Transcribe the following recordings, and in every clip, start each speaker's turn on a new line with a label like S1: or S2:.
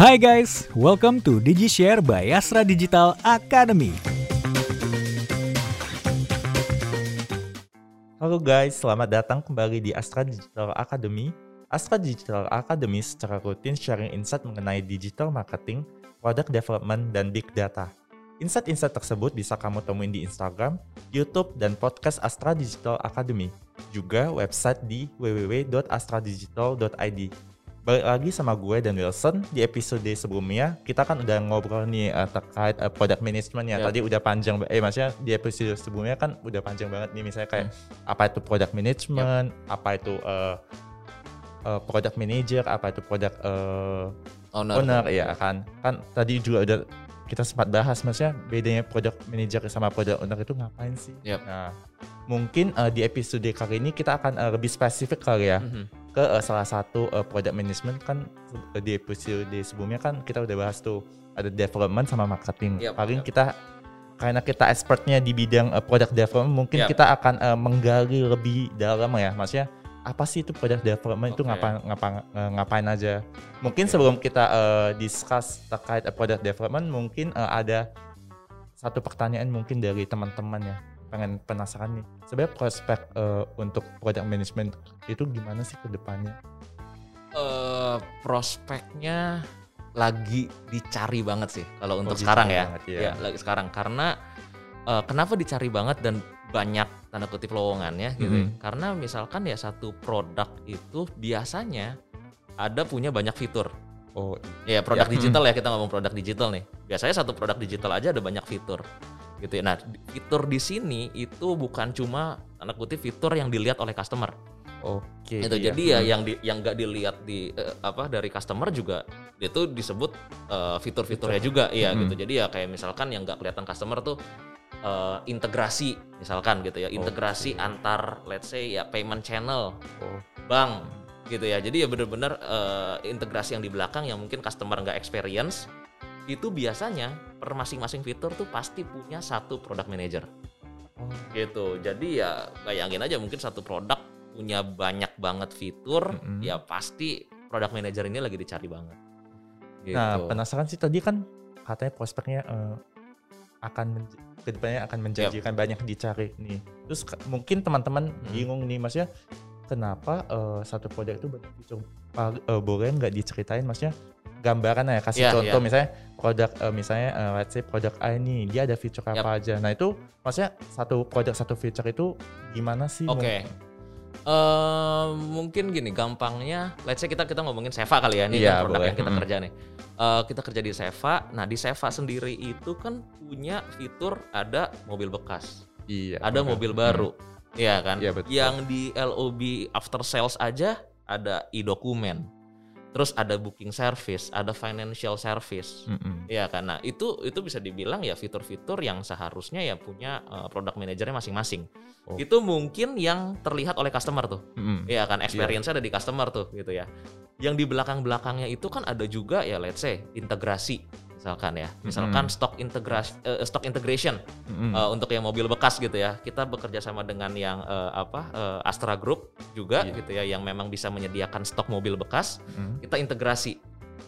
S1: Hi guys, welcome to DigiShare by Astra Digital Academy.
S2: Halo guys, selamat datang kembali di Astra Digital Academy. Astra Digital Academy secara rutin sharing insight mengenai digital marketing, product development, dan big data. Insight-insight tersebut bisa kamu temuin di Instagram, YouTube, dan podcast Astra Digital Academy. Juga website di www.astradigital.id. Balik lagi sama gue dan Wilson di episode sebelumnya kita kan udah ngobrol nih uh, terkait uh, product management ya.
S3: Yep.
S2: Tadi udah panjang eh maksudnya di episode sebelumnya kan udah panjang banget nih misalnya kayak apa itu product management, apa itu uh, uh, product manager, apa itu product uh,
S3: owner.
S2: owner ya kan. Kan tadi juga udah kita sempat bahas maksudnya bedanya product manager sama product owner itu ngapain sih?
S3: Yep.
S2: Nah, mungkin uh, di episode kali ini kita akan uh, lebih spesifik kali ya
S3: Mhm.
S2: Ke uh, salah satu uh, product management kan uh, di episode sebelumnya kan kita udah bahas tuh ada development sama marketing.
S3: Yep,
S2: Paling
S3: yep.
S2: kita karena kita expertnya di bidang uh, product development mungkin
S3: Yep.
S2: kita akan uh, menggali lebih dalam ya. Maksudnya apa sih itu product development itu
S3: Oke.
S2: ngapain ngapain uh, ngapain aja. Mungkin sebelum kita uh, discuss terkait uh, product development mungkin uh, ada satu pertanyaan mungkin dari teman-teman ya pengen penasaran nih sebenarnya prospek uh, untuk product management itu gimana sih ke depannya
S3: Eh, prospeknya lagi dicari banget sih kalau untuk
S2: dicari
S3: sekarang ya.
S2: banget, ya.
S3: Ya, lagi sekarang karena eh, kenapa dicari banget dan banyak tanda kutip lowongannya gitu. ya?
S2: Mhm.
S3: Karena misalkan ya satu produk itu biasanya ada punya banyak fitur.
S2: oh
S3: Ya produk
S2: Ya,
S3: digital ya kita ngomong produk digital nih. Biasanya satu produk digital aja ada banyak fitur. Gitu ya. Nah, fitur di sini itu bukan cuma tanda kutip fitur yang dilihat oleh customer.
S2: oke
S3: itu
S2: iya.
S3: jadi ya
S2: Hmm.
S3: yang di yang nggak dilihat di eh, apa dari customer juga itu disebut eh, fitur-fiturnya juga iya
S2: Hmm.
S3: gitu jadi ya kayak misalkan yang nggak kelihatan customer tuh eh, integrasi misalkan gitu ya integrasi
S2: Oke.
S3: antar let's say ya payment channel
S2: Oh,
S3: bank gitu ya jadi ya bener-bener eh, integrasi yang di belakang yang mungkin customer nggak experience itu biasanya per masing-masing fitur tuh pasti punya satu product manager.
S2: Oh,
S3: gitu. Jadi ya bayangin aja mungkin satu produk punya banyak banget fitur
S2: Mm-mm.
S3: ya pasti product manager ini lagi dicari banget. Gitu.
S2: nah penasaran sih tadi kan katanya prospeknya eh, akan ke depannya akan menjanjikan banyak dicari nih. Terus mungkin teman-teman
S3: Hmm.
S2: bingung nih maksudnya kenapa eh, satu produk itu banyak fitur Pa- eh, boleh nggak diceritain? Maksudnya gambaran ya kasih
S3: Iya,
S2: contoh
S3: iya.
S2: misalnya produk eh, misalnya eh, let's say produk A ini dia ada fitur
S3: Yap.
S2: apa aja nah itu maksudnya satu produk satu fitur itu gimana sih
S3: Oke. Eh, mungkin gini gampangnya let's say kita kita ngomongin Seva kali ya ini
S2: Iya,
S3: kan produk
S2: boleh.
S3: yang kita
S2: Mm.
S3: kerja nih Eh, kita kerja di Seva nah di Seva sendiri itu kan punya fitur ada mobil bekas
S2: iya
S3: ada
S2: bener.
S3: mobil baru Iya kan
S2: Iya, betul.
S3: yang di LOB after sales aja ada e-dokumen terus ada booking service ada financial service
S2: Mm-mm.
S3: Iya kan, nah itu itu bisa dibilang ya fitur-fitur yang seharusnya ya punya uh, product manajernya masing-masing.
S2: Oh.
S3: Itu mungkin yang terlihat oleh customer tuh,
S2: Mm-mm.
S3: Iya kan, experience ada di customer tuh gitu ya. Yang di belakang-belakangnya itu kan ada juga ya let's say integrasi misalkan ya, misalkan
S2: Mm.
S3: stock integrasi eh, stock integration uh, untuk yang mobil bekas gitu ya. Kita bekerja sama dengan yang uh, apa uh, Astra Group juga
S2: Iya.
S3: gitu ya, yang memang bisa menyediakan stok mobil bekas
S2: Mm.
S3: kita integrasi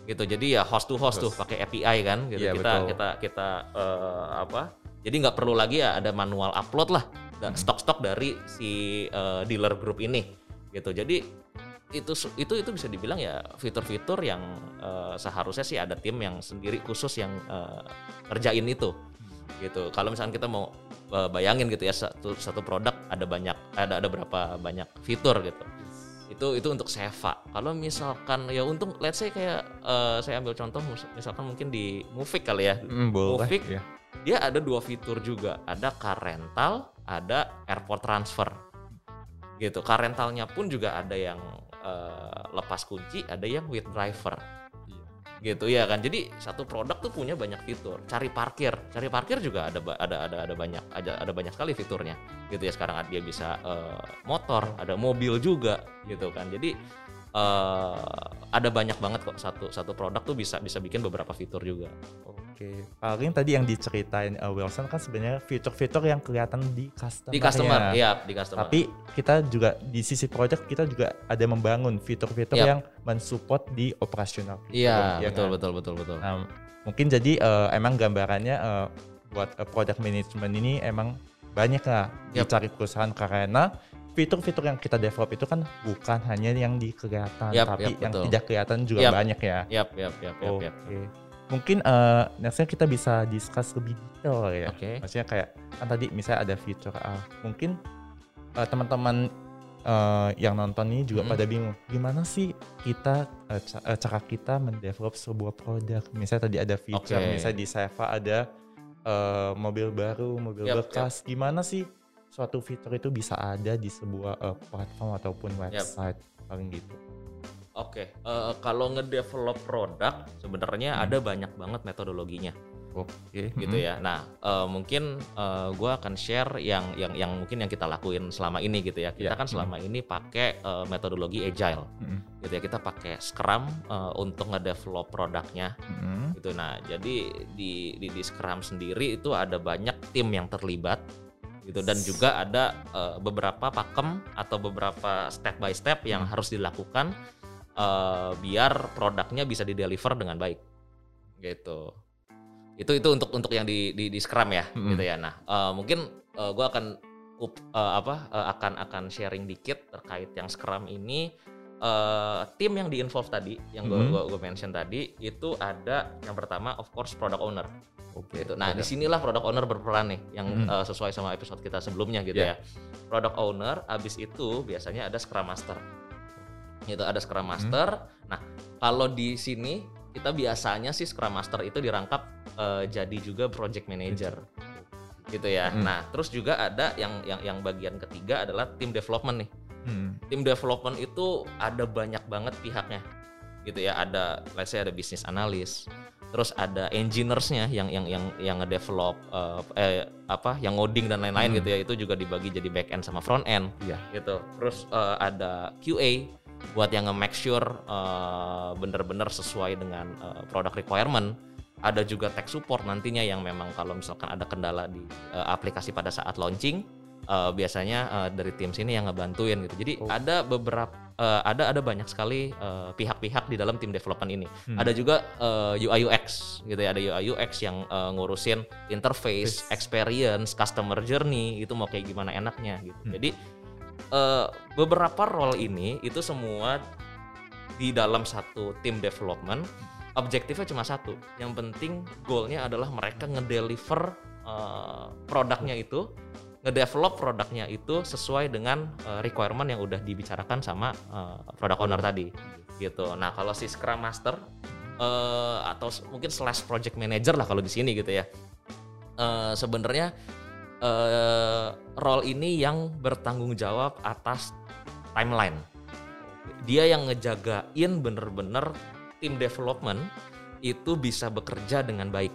S3: gitu jadi ya host to host tuh
S2: Host.
S3: pakai API kan gitu
S2: Iya,
S3: kita
S2: betul.
S3: kita kita eh, apa jadi nggak perlu lagi ya ada manual upload lah
S2: Hmm.
S3: stok-stok dari si eh, dealer group ini gitu jadi itu itu itu bisa dibilang ya fitur-fitur yang eh, seharusnya sih ada tim yang sendiri khusus yang eh, kerjain itu gitu kalau misalnya kita mau eh, bayangin gitu ya satu satu produk ada banyak ada ada berapa banyak fitur gitu itu itu untuk Seva. Kalau misalkan ya untuk let's say kayak eh, saya ambil contoh misalkan mungkin di Movik kali ya.
S2: Mm, boleh ya.
S3: Dia ada dua fitur juga, ada car rental, ada airport transfer. Gitu. Car rentalnya pun juga ada yang eh, lepas kunci, ada yang with driver. Gitu ya kan. Jadi satu produk tuh punya banyak fitur. Cari parkir, cari parkir juga ada ada ada ada banyak ada ada banyak sekali fiturnya. Gitu ya sekarang dia bisa eh, motor, ada mobil juga gitu kan. Jadi eh, ada banyak banget kok satu satu produk tuh bisa bisa bikin beberapa fitur juga.
S2: Oke. Oke, paling tadi yang diceritain uh, Wilson kan sebenarnya fitur-fitur yang kelihatan di customer.
S3: Di customer, iya, di customer.
S2: Tapi kita juga di sisi product kita juga ada membangun fitur-fitur
S3: Yap.
S2: yang mensupport di operasional.
S3: Iya,
S2: Ya
S3: betul,
S2: kan?
S3: betul, betul, betul.
S2: Nah, mungkin jadi eh, emang gambarannya eh, buat eh, product management ini emang banyak lah
S3: Yap.
S2: dicari perusahaan karena fitur-fitur yang kita develop itu kan bukan hanya yang di kelihatan
S3: Yap,
S2: tapi
S3: yap,
S2: yang
S3: betul.
S2: tidak kelihatan juga
S3: Yap.
S2: banyak ya.
S3: Yap, yap, yap, yap,
S2: Oke.
S3: yap.
S2: Mungkin eh nextnya kita bisa discuss lebih detail ya.
S3: Oke.
S2: Maksudnya kayak kan tadi misalnya ada fitur A. Mungkin eh, teman-teman eh, yang nonton ini juga
S3: Mhm.
S2: pada bingung gimana sih kita ca- eh, cara kita mendevelop sebuah produk. Misalnya tadi ada fitur,
S3: Oke.
S2: misalnya di Seva ada eh, mobil baru, mobil
S3: Yap,
S2: bekas. Gimana sih suatu fitur itu bisa ada di sebuah eh, platform ataupun website paling gitu.
S3: Oke, eh, kalau ngedevelop produk sebenarnya
S2: Hmm.
S3: ada banyak banget metodologinya
S2: Oke.
S3: gitu ya. Nah, eh, mungkin eh, gua akan share yang yang yang mungkin yang kita lakuin selama ini gitu ya. Kita
S2: Ya,
S3: kan selama ini pakai eh, metodologi agile
S2: Mhm.
S3: gitu ya. Kita pakai Scrum eh, untuk ngedevelop produknya
S2: Mhm.
S3: gitu. Nah, jadi di, di di Scrum sendiri itu ada banyak tim yang terlibat gitu dan juga ada eh, beberapa pakem atau beberapa step by step yang
S2: Hmm.
S3: harus dilakukan eh, biar produknya bisa di deliver dengan baik gitu. Itu itu untuk untuk yang di di, di Scrum ya
S2: Hmm.
S3: gitu ya. Nah, eh, mungkin eh, gua akan up, eh, apa eh, akan akan sharing dikit terkait yang Scrum ini eh, tim yang di involve tadi yang gue
S2: Mhm.
S3: gua, gua mention tadi itu ada yang pertama of course product owner
S2: Oke.
S3: gitu. Nah
S2: di
S3: sinilah product owner berperan nih yang
S2: Mhm.
S3: eh, sesuai sama episode kita sebelumnya gitu
S2: Ya.
S3: ya. Product owner abis itu biasanya ada scrum master gitu ada scrum master. Nah kalau di sini kita biasanya sih scrum master itu dirangkap eh, jadi juga project manager gitu ya.
S2: Mhm.
S3: Nah terus juga ada yang yang yang bagian ketiga adalah tim development nih
S2: Mhm.
S3: tim development itu ada banyak banget pihaknya gitu ya ada let's say ada bisnis analis terus ada engineers-nya yang yang yang yang ngedevelop eh, eh apa yang ngoding dan lain-lain
S2: Hmm.
S3: gitu ya itu juga dibagi jadi back end sama front end
S2: Iya.
S3: gitu terus eh, ada QA buat yang nge-make sure eh, bener-bener sesuai dengan eh, product requirement ada juga tech support nantinya yang memang kalau misalkan ada kendala di eh, aplikasi pada saat launching eh, biasanya eh, dari tim sini yang ngebantuin gitu jadi
S2: Oh.
S3: ada beberapa eh, ada ada banyak sekali pihak-pihak di dalam tim development ini
S2: Hmm.
S3: ada juga eh, UI UX gitu ya ada UI UX yang eh, ngurusin interface
S2: Yes.
S3: experience customer journey itu mau kayak gimana enaknya gitu
S2: Hmm.
S3: jadi eh, beberapa role ini itu semua di dalam satu tim development objektifnya cuma satu. Yang penting goalnya adalah mereka ngedeliver eh, produknya itu ngedevelop produknya itu sesuai dengan eh, requirement yang udah dibicarakan sama eh, product owner tadi gitu. Nah kalau si scrum master eh, atau mungkin slash project manager lah kalau di sini gitu ya. Eh, sebenarnya eh, role ini yang bertanggung jawab atas timeline. Dia yang ngejagain bener-bener tim development itu bisa bekerja dengan baik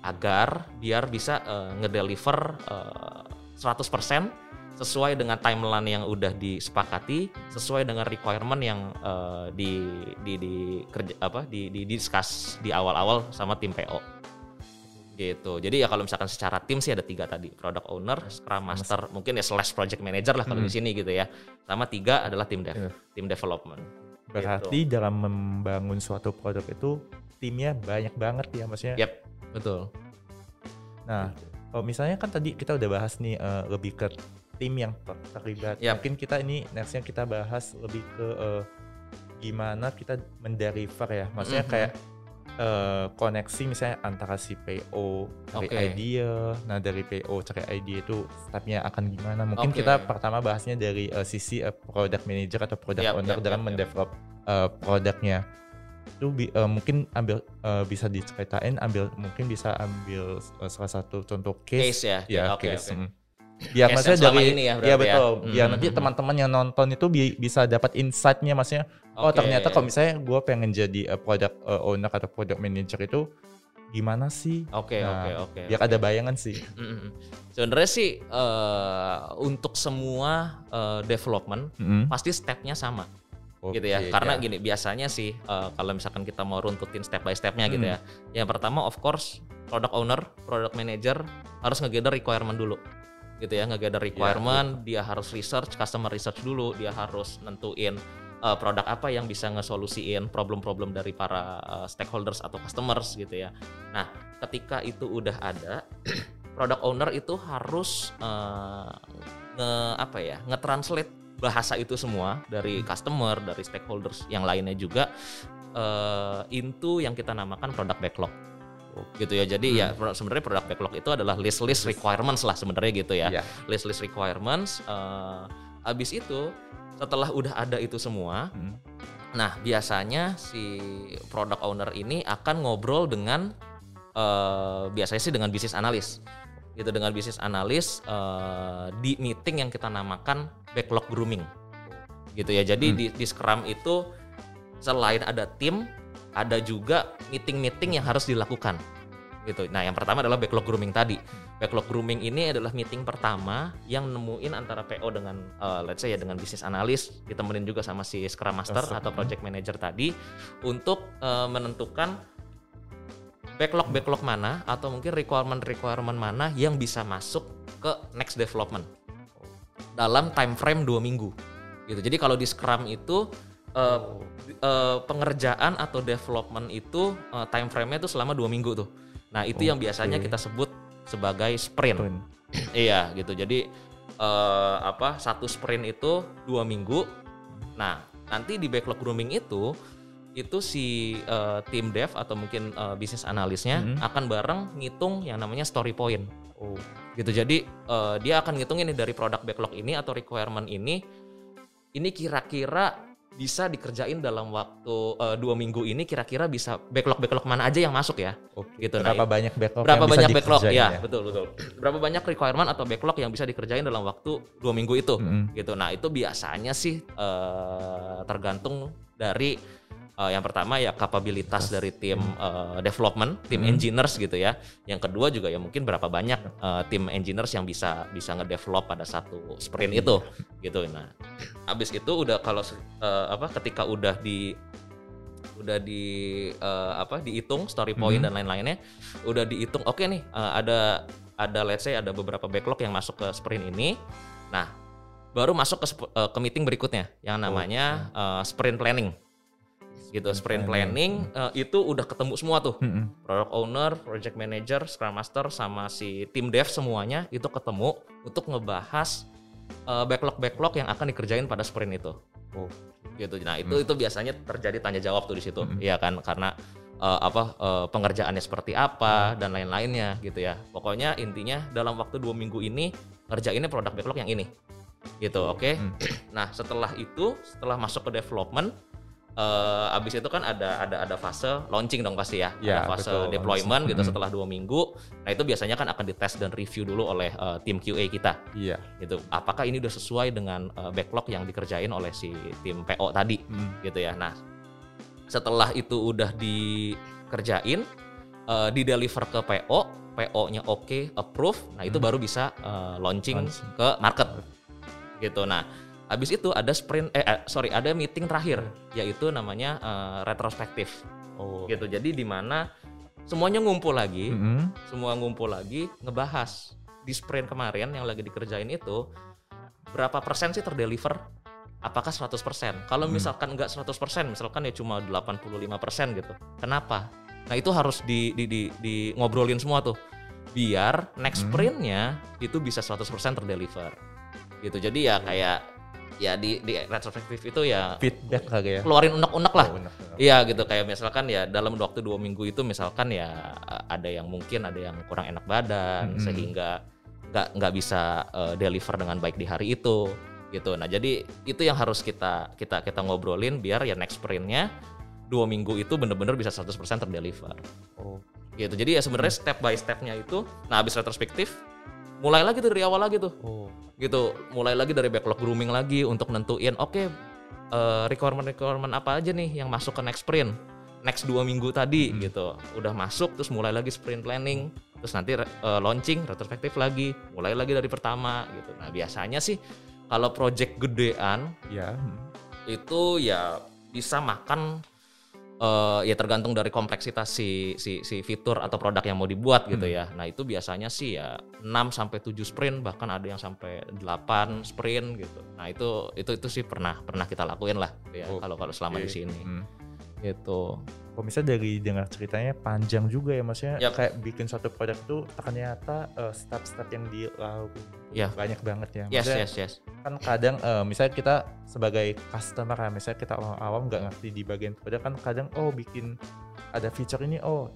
S3: agar biar bisa eh, ngedeliver eh, 100% sesuai dengan timeline yang udah disepakati, sesuai dengan requirement yang eh, di di di kerja apa di di discuss di awal-awal sama tim PO gitu. Jadi ya kalau misalkan secara tim sih ada tiga tadi, product owner, scrum master, mungkin ya slash project manager lah kalau
S2: Hmm.
S3: di sini gitu ya. Sama tiga adalah tim dev,
S2: Iya.
S3: tim development.
S2: Berarti dalam membangun suatu produk itu timnya banyak banget ya maksudnya.
S3: Yap, betul.
S2: Nah, kalau misalnya kan tadi kita udah bahas nih eh, lebih ke tim yang ter- terlibat.
S3: Yap.
S2: Mungkin kita ini nextnya kita bahas lebih ke eh, gimana kita mendeliver ya. Maksudnya
S3: Mhm.
S2: kayak eh, koneksi misalnya antara si PO cari
S3: Oke.
S2: idea. Nah dari PO cari idea itu stepnya akan gimana? Mungkin
S3: Oke.
S2: kita pertama bahasnya dari eh, sisi eh, product manager atau product
S3: Yap,
S2: owner
S3: yap,
S2: dalam
S3: yap.
S2: mendevelop eh, produknya itu bi- eh, mungkin ambil eh, bisa diceritain ambil mungkin bisa ambil eh, salah satu contoh case,
S3: Case ya.
S2: ya
S3: oke,
S2: case
S3: oke.
S2: mm. Biar maksudnya dari
S3: ini ya
S2: ya
S3: berarti ya.
S2: betul biar
S3: Mhm,
S2: nanti teman-teman yang nonton itu bi- bisa dapat insight-nya maksudnya oh
S3: Oke.
S2: ternyata kalau misalnya gue pengen jadi eh, product eh, owner atau product manager itu gimana sih
S3: Oke,
S2: Nah,
S3: oke, oke.
S2: biar ada bayangan sih
S3: Mm-mm. Sebenarnya sih eh, untuk semua eh, development
S2: Mm.
S3: pasti stepnya sama gitu ya.
S2: Oke,
S3: Karena
S2: ya.
S3: gini biasanya sih eh, kalau misalkan kita mau runtutin step by stepnya gitu
S2: Hmm.
S3: ya. Yang pertama of course product owner, product manager harus ngegather requirement dulu. Gitu ya, ngegather requirement, dia harus research, customer research dulu, dia harus nentuin eh, produk apa yang bisa ngesolusiin problem-problem dari para eh, stakeholders atau customers gitu ya. Nah, ketika itu udah ada, product owner itu harus eh, nge apa ya, nge-translate bahasa itu semua dari customer, dari stakeholders yang lainnya juga eh into yang kita namakan product backlog. Gitu ya. Jadi ya pro- sebenarnya product backlog itu adalah list-list requirements lah sebenarnya gitu ya.
S2: Iya.
S3: List-list requirements eh habis itu setelah udah ada itu semua,
S2: Hmm.
S3: Nah, biasanya si product owner ini akan ngobrol dengan eh, biasanya sih dengan bisnis analis. Gitu dengan bisnis analis eh, di meeting yang kita namakan backlog grooming. Gitu ya. Jadi
S2: Hmm.
S3: di, di Scrum itu selain ada tim, ada juga meeting-meeting yang harus dilakukan. Gitu. Nah, yang pertama adalah backlog grooming tadi. Backlog grooming ini adalah meeting pertama yang nemuin antara PO dengan eh, let's say ya dengan bisnis analis, ditemenin juga sama si Scrum Master
S2: Master,
S3: atau project manager tadi untuk eh, menentukan backlog-backlog mana atau mungkin requirement-requirement mana yang bisa masuk ke next development dalam time frame dua minggu gitu. Jadi kalau di Scrum itu eh, eh, pengerjaan atau development itu eh, time frame-nya itu selama dua minggu tuh. Nah itu yang biasanya kita sebut sebagai sprint.
S2: Sprint.
S3: Iya gitu. Jadi eh, apa satu sprint itu dua minggu. Nah nanti di backlog grooming itu itu si eh, tim dev atau mungkin eh, bisnis analisnya
S2: Mhm.
S3: akan bareng ngitung yang namanya story point. Oh. Gitu. Jadi eh, dia akan ngitungin nih dari produk backlog ini atau requirement ini ini kira-kira bisa dikerjain dalam waktu eh, dua minggu ini kira-kira bisa backlog backlog mana aja yang masuk ya?
S2: Oke.
S3: Gitu, nah,
S2: Berapa banyak backlog
S3: berapa
S2: yang bisa
S3: banyak backlog?
S2: dikerjain
S3: ya, betul betul. Berapa banyak requirement atau backlog yang bisa dikerjain dalam waktu dua minggu itu?
S2: Mm-mm.
S3: gitu. Nah itu biasanya sih eh, tergantung dari eh, yang pertama ya kapabilitas dari tim eh, development tim
S2: Hmm.
S3: engineers gitu ya. Yang kedua juga ya mungkin berapa banyak eh, tim engineers yang bisa bisa ngedevelop pada satu sprint itu gitu. Nah habis itu udah kalau eh, apa ketika udah di udah di eh, apa dihitung story point
S2: Mhm.
S3: dan lain-lainnya udah dihitung oke nih eh, ada ada let's say ada beberapa backlog yang masuk ke sprint ini. Nah baru masuk ke eh, ke meeting berikutnya yang namanya eh, sprint planning gitu sprint planning eh, itu udah ketemu semua tuh
S2: Mm-mm.
S3: product owner, project manager, scrum master sama si tim dev semuanya itu ketemu untuk ngebahas eh, backlog-backlog yang akan dikerjain pada sprint itu.
S2: Oh.
S3: Gitu. Nah, itu
S2: Hmm.
S3: itu biasanya terjadi tanya jawab tuh di situ.
S2: Hmm.
S3: Iya kan? Karena eh, apa eh, pengerjaannya seperti apa dan lain-lainnya gitu ya. Pokoknya intinya dalam waktu dua minggu ini ngerjainnya produk backlog yang ini. Gitu, oke?
S2: Hmm.
S3: Nah, setelah itu, setelah masuk ke development eh abis itu kan ada ada ada fase launching dong pasti ya,
S2: Ya,
S3: ada fase
S2: betul,
S3: deployment
S2: launching.
S3: gitu setelah dua minggu. Nah itu biasanya kan akan dites dan review dulu oleh eh, tim QA kita,
S2: Iya.
S3: gitu. Apakah ini udah sesuai dengan eh, backlog yang dikerjain oleh si tim PO tadi,
S2: Mm.
S3: gitu ya. Nah setelah itu udah dikerjain, eh, di deliver ke PO, PO-nya oke, approve, nah itu
S2: Hmm.
S3: baru bisa eh, launching
S2: Launching.
S3: ke market, gitu. Nah habis itu ada sprint, eh eh, sorry ada meeting terakhir, yaitu namanya eh, retrospektif,
S2: Oh.
S3: gitu. Jadi di mana semuanya ngumpul lagi,
S2: Mm-mm.
S3: semua ngumpul lagi ngebahas di sprint kemarin yang lagi dikerjain itu berapa persen sih terdeliver apakah 100%? Kalau
S2: Hmm.
S3: misalkan enggak 100%, misalkan ya cuma 85% gitu. Kenapa? Nah, itu harus di di di, di ngobrolin semua tuh. Biar next
S2: Hmm.
S3: sprintnya itu bisa 100% terdeliver. Gitu. Jadi ya kayak ya di di retrospektif itu ya
S2: Feedback kali ya.
S3: keluarin unek-unek lah.
S2: Oh, benar.
S3: Iya gitu kayak misalkan ya dalam waktu dua minggu itu misalkan ya ada yang mungkin ada yang kurang enak badan
S2: Mm-mm.
S3: sehingga nggak nggak bisa eh, deliver dengan baik di hari itu gitu. Nah jadi itu yang harus kita kita kita ngobrolin biar ya next sprintnya dua minggu itu bener-bener bisa 100% terdeliver
S2: Oh.
S3: gitu. Jadi ya sebenarnya step by stepnya itu, nah habis retrospektif mulai lagi tuh dari awal lagi tuh
S2: Oh.
S3: gitu mulai lagi dari backlog grooming lagi untuk nentuin oke eh, requirement requirement apa aja nih yang masuk ke next sprint next dua minggu tadi
S2: Hmm.
S3: gitu udah masuk terus mulai lagi sprint planning terus nanti eh, launching retrospektif lagi mulai lagi dari pertama gitu nah biasanya sih kalau project gedean
S2: Ya. mm.
S3: itu ya bisa makan eh, ya tergantung dari kompleksitas si si si fitur atau produk yang mau dibuat gitu
S2: Hmm.
S3: ya. Nah, itu biasanya sih ya 6 sampai 7 sprint bahkan ada yang sampai 8 sprint gitu. Nah, itu itu itu sih pernah pernah kita lakuin lah ya
S2: Oh,
S3: kalau kalau selama di sini.
S2: Hmm.
S3: Gitu.
S2: Kalau misalnya dari dengar ceritanya panjang juga ya maksudnya
S3: Yap.
S2: kayak bikin suatu produk itu ternyata eh, step-step yang dilakukan
S3: Ya.
S2: banyak banget ya.
S3: Yes,
S2: Maksudnya
S3: yes, yes.
S2: kan kadang eh, misalnya kita sebagai customer ya misalnya kita orang awam nggak ngerti di bagian produk kan kadang oh bikin ada feature ini oh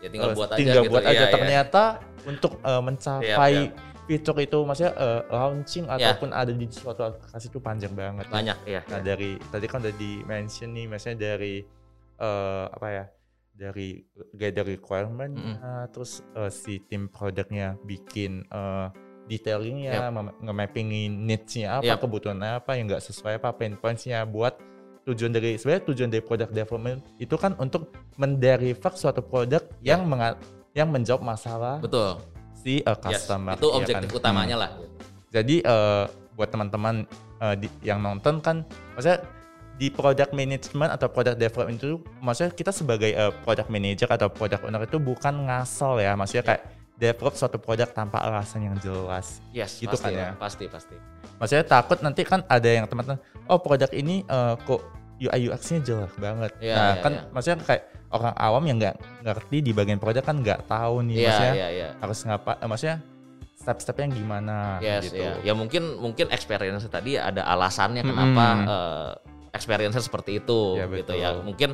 S3: Ya tinggal
S2: eh,
S3: buat aja
S2: tinggal
S3: gitu.
S2: buat aja
S3: Iya, iya.
S2: ternyata untuk eh, mencapai
S3: Yap,
S2: fitur itu maksudnya eh, launching
S3: Ya.
S2: ataupun ada di suatu aplikasi itu panjang banget.
S3: banyak ya.
S2: Nah dari tadi kan udah di mention nih, misalnya dari eh, apa ya, dari gather requirement, terus eh, si tim produknya bikin eh, detailingnya, mem- nge-mappingin needs-nya apa,
S3: Yap.
S2: kebutuhannya apa yang nggak sesuai apa, pain points-nya buat tujuan dari sebenarnya tujuan dari product development itu kan untuk menderiver suatu produk yang menga- yang menjawab masalah
S3: Betul.
S2: si
S3: Yes.
S2: customer.
S3: Itu
S2: ya
S3: objektif
S2: kan?
S3: utamanya
S2: Hmm.
S3: lah.
S2: Jadi eh, buat teman-teman di- yang nonton kan, maksudnya di product management atau product development itu, maksudnya kita sebagai eh, product manager atau product owner itu bukan ngasal ya, maksudnya kayak develop suatu produk tanpa alasan yang jelas.
S3: Yes,
S2: Gitu
S3: pasti
S2: kan ya.
S3: lah, pasti pasti.
S2: Maksudnya takut nanti kan ada yang teman-teman, oh produk ini eh, kok UI UX-nya jelek banget.
S3: Iya,
S2: nah
S3: iya,
S2: kan
S3: iya.
S2: maksudnya kayak orang awam yang nggak ngerti di bagian produk kan nggak tahu nih,
S3: Iya,
S2: maksudnya
S3: iya, iya.
S2: harus ngapa, eh, maksudnya step-stepnya gimana
S3: Yes,
S2: gitu.
S3: iya. Ya mungkin mungkin experience tadi ada alasannya kenapa
S2: Mm-mm.
S3: eh, experience seperti itu
S2: Ya,
S3: gitu
S2: betul.
S3: ya. Mungkin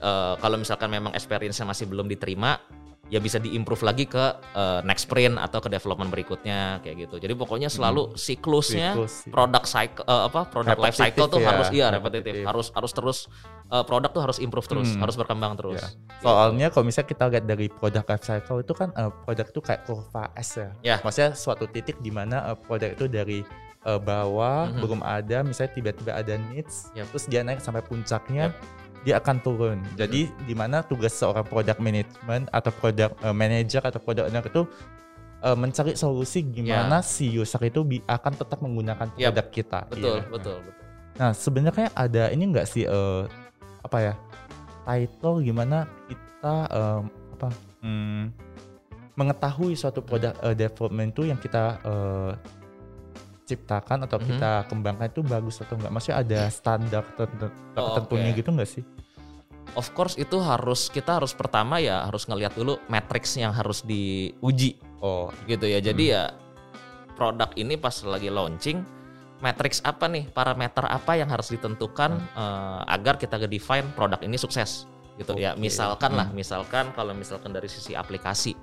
S3: eh, kalau misalkan memang experience masih belum diterima ya bisa diimprove lagi ke eh, next sprint atau ke development berikutnya kayak gitu. Jadi pokoknya selalu siklusnya
S2: Siklus, iya.
S3: produk cycle eh, apa produk life cycle tuh
S2: ya,
S3: harus iya repetitif,
S2: repetitif.
S3: harus harus terus eh, produk tuh harus improve terus,
S2: Hmm.
S3: harus berkembang terus.
S2: Ya.
S3: Gitu.
S2: Soalnya kalau misalnya kita lihat dari produk life cycle itu kan eh, produk itu kayak kurva S ya.
S3: Ya.
S2: Maksudnya suatu titik di mana eh, produk itu dari eh, bawah
S3: Mhm.
S2: belum ada, misalnya tiba-tiba ada needs,
S3: Yap.
S2: terus dia naik sampai puncaknya, dia akan turun. Jadi di mana tugas seorang product management atau product eh, manager atau product owner itu eh, mencari solusi gimana si user itu bi- akan tetap menggunakan produk kita.
S3: betul,
S2: Iya.
S3: betul, betul.
S2: Nah, sebenarnya ada ini enggak sih eh, apa ya? Title gimana kita em, apa? hmm, mengetahui suatu produk eh, development itu yang kita eh, ciptakan atau
S3: Mhm.
S2: kita kembangkan itu bagus atau enggak? Maksudnya ada standar
S3: Oh,
S2: tertentunya
S3: oke.
S2: gitu enggak sih?
S3: Of course itu harus kita harus pertama ya harus ngelihat dulu matriks yang harus diuji
S2: Oh,
S3: gitu ya. Jadi ya produk ini pas lagi launching matriks apa nih parameter apa yang harus ditentukan eh, agar kita define produk ini sukses gitu ya.
S2: Oke.
S3: Misalkan lah,
S2: Hmm.
S3: misalkan kalau misalkan dari sisi aplikasi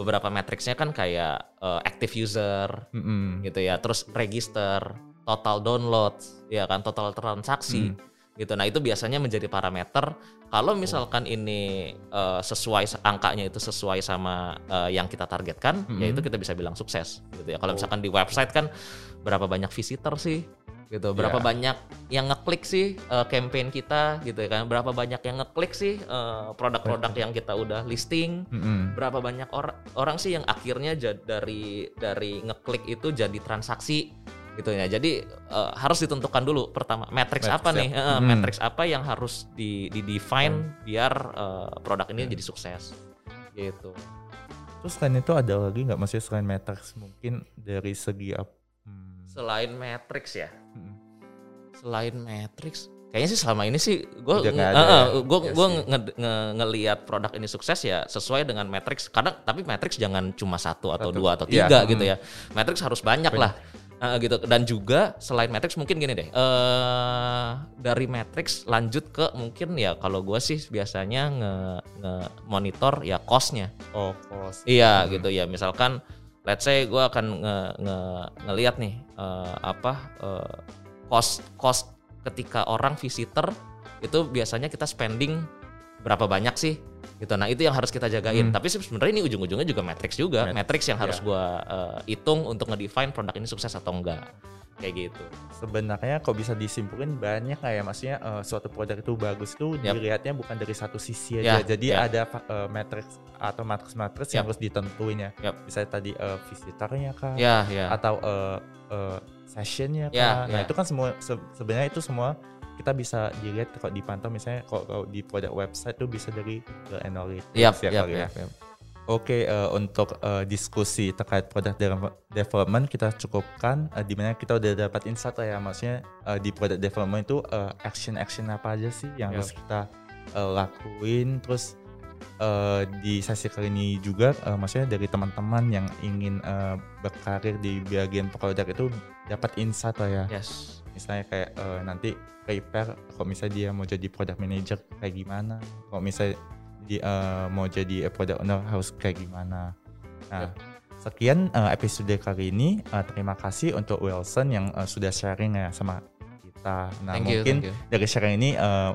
S3: beberapa matriksnya kan kayak eh, active user
S2: mm-mm.
S3: gitu ya, terus register, total downloads, ya kan total transaksi gitu. Nah, itu biasanya menjadi parameter kalau misalkan ini eh, sesuai angkanya itu sesuai sama eh, yang kita targetkan, ya itu kita bisa bilang sukses gitu ya. Kalau
S2: Oh.
S3: misalkan di website kan berapa banyak visitor sih gitu, berapa
S2: Ya.
S3: banyak yang ngeklik sih eh, campaign kita gitu kan, berapa banyak yang ngeklik sih eh, produk-produk yang kita udah listing,
S2: Mm-mm.
S3: berapa banyak orang orang sih yang akhirnya dari dari ngeklik itu jadi transaksi gitu ya. Jadi eh, harus ditentukan dulu pertama matriks
S2: Matriks
S3: apa
S2: ya.
S3: nih? Eh,
S2: Hmm.
S3: Matriks apa yang harus di, di define biar eh, produk ini jadi sukses. Gitu.
S2: Terus selain itu ada lagi nggak? Maksudnya selain matrix mungkin dari segi apa? Hmm.
S3: Selain matriks ya.
S2: Mm-mm.
S3: Selain matriks Kayaknya sih selama ini sih gue
S2: ya?
S3: gue gue ngelihat produk ini sukses ya sesuai dengan matriks. Kadang tapi matriks jangan cuma satu atau
S2: Satu.
S3: dua atau
S2: Iya,
S3: tiga
S2: mm.
S3: gitu ya. Matriks harus banyak lah. Eh, gitu dan juga selain matriks mungkin gini deh eh dari matriks lanjut ke mungkin ya kalau gue sih biasanya nge, nge monitor ya costnya
S2: Oh, cost.
S3: Iya
S2: Hmm.
S3: gitu ya. Misalkan let's say gue akan nge, nge, ngeliat nih eh, apa eh, cost cost ketika orang visitor itu biasanya kita spending berapa banyak sih gitu. Nah itu yang harus kita jagain.
S2: Hmm.
S3: Tapi sebenarnya ini ujung-ujungnya juga matrix juga.
S2: Mat-
S3: Matrix yang harus
S2: iya.
S3: gua eh, hitung untuk ngedefine produk ini sukses atau enggak. Kayak gitu.
S2: Sebenarnya kok bisa disimpulkan banyak nggak ya maksudnya eh, suatu produk itu bagus tuh
S3: Yap.
S2: dilihatnya bukan dari satu sisi aja. Jadi
S3: ya.
S2: ada eh, matrix atau matriks-matriks yang
S3: Yap.
S2: harus ditentuin ya.
S3: Yap.
S2: Misalnya tadi eh, visitornya kah
S3: Ya ya.
S2: atau eh, eh, sessionnya
S3: Ya,
S2: kah. Nah,
S3: ya.
S2: itu kan semua se- sebenarnya itu semua kita bisa dilihat kalau dipantau misalnya kalau, kalau di produk website tuh bisa dari Google Analytics
S3: Yap,
S2: ya kali ya.
S3: yap.
S2: Oke, eh, untuk eh, diskusi terkait product de- development kita cukupkan eh, di mana kita udah dapat insight lah ya maksudnya eh, di product development itu eh, action-action apa aja sih yang
S3: Yap.
S2: harus kita eh, lakuin terus eh, di sesi kali ini juga eh, maksudnya dari teman-teman yang ingin eh, berkarir di bagian produk itu dapat insight lah ya.
S3: Yes.
S2: misalnya kayak eh, nanti prepare kalau misalnya dia mau jadi product manager kayak gimana kalau misalnya dia eh, mau jadi product owner harus kayak gimana. Nah sekian eh, episode kali ini. Eh, terima kasih untuk Wilson yang eh, sudah sharing ya sama kita. Nah
S3: Thank you,
S2: mungkin
S3: thank you.
S2: dari sharing ini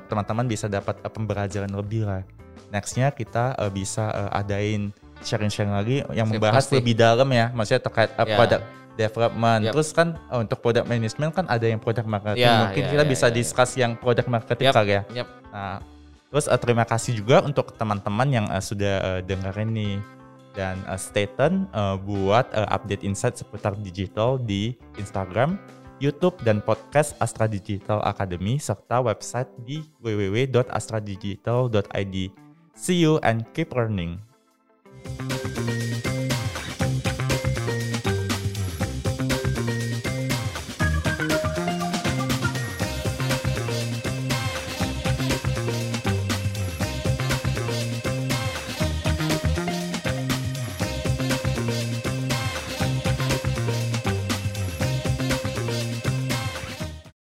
S2: teman-teman bisa dapat eh, pembelajaran lebih lah nextnya kita eh, bisa eh, adain sharing-sharing lagi yang
S3: Sip,
S2: membahas
S3: pasti.
S2: lebih dalam ya maksudnya terkait eh,
S3: Ya.
S2: product development
S3: Yap.
S2: terus kan eh, untuk product management kan ada yang product marketing
S3: Ya,
S2: mungkin
S3: ya,
S2: kita
S3: ya,
S2: bisa
S3: ya, ya.
S2: discuss yang product marketing
S3: Yap,
S2: kali ya
S3: yap.
S2: nah terus eh, terima kasih juga untuk teman-teman yang eh, sudah eh, dengerin nih dan eh, stay tune eh, buat eh, update insight seputar digital di Instagram YouTube dan podcast Astra Digital Academy serta website di www.astradigital.id. See you and keep learning.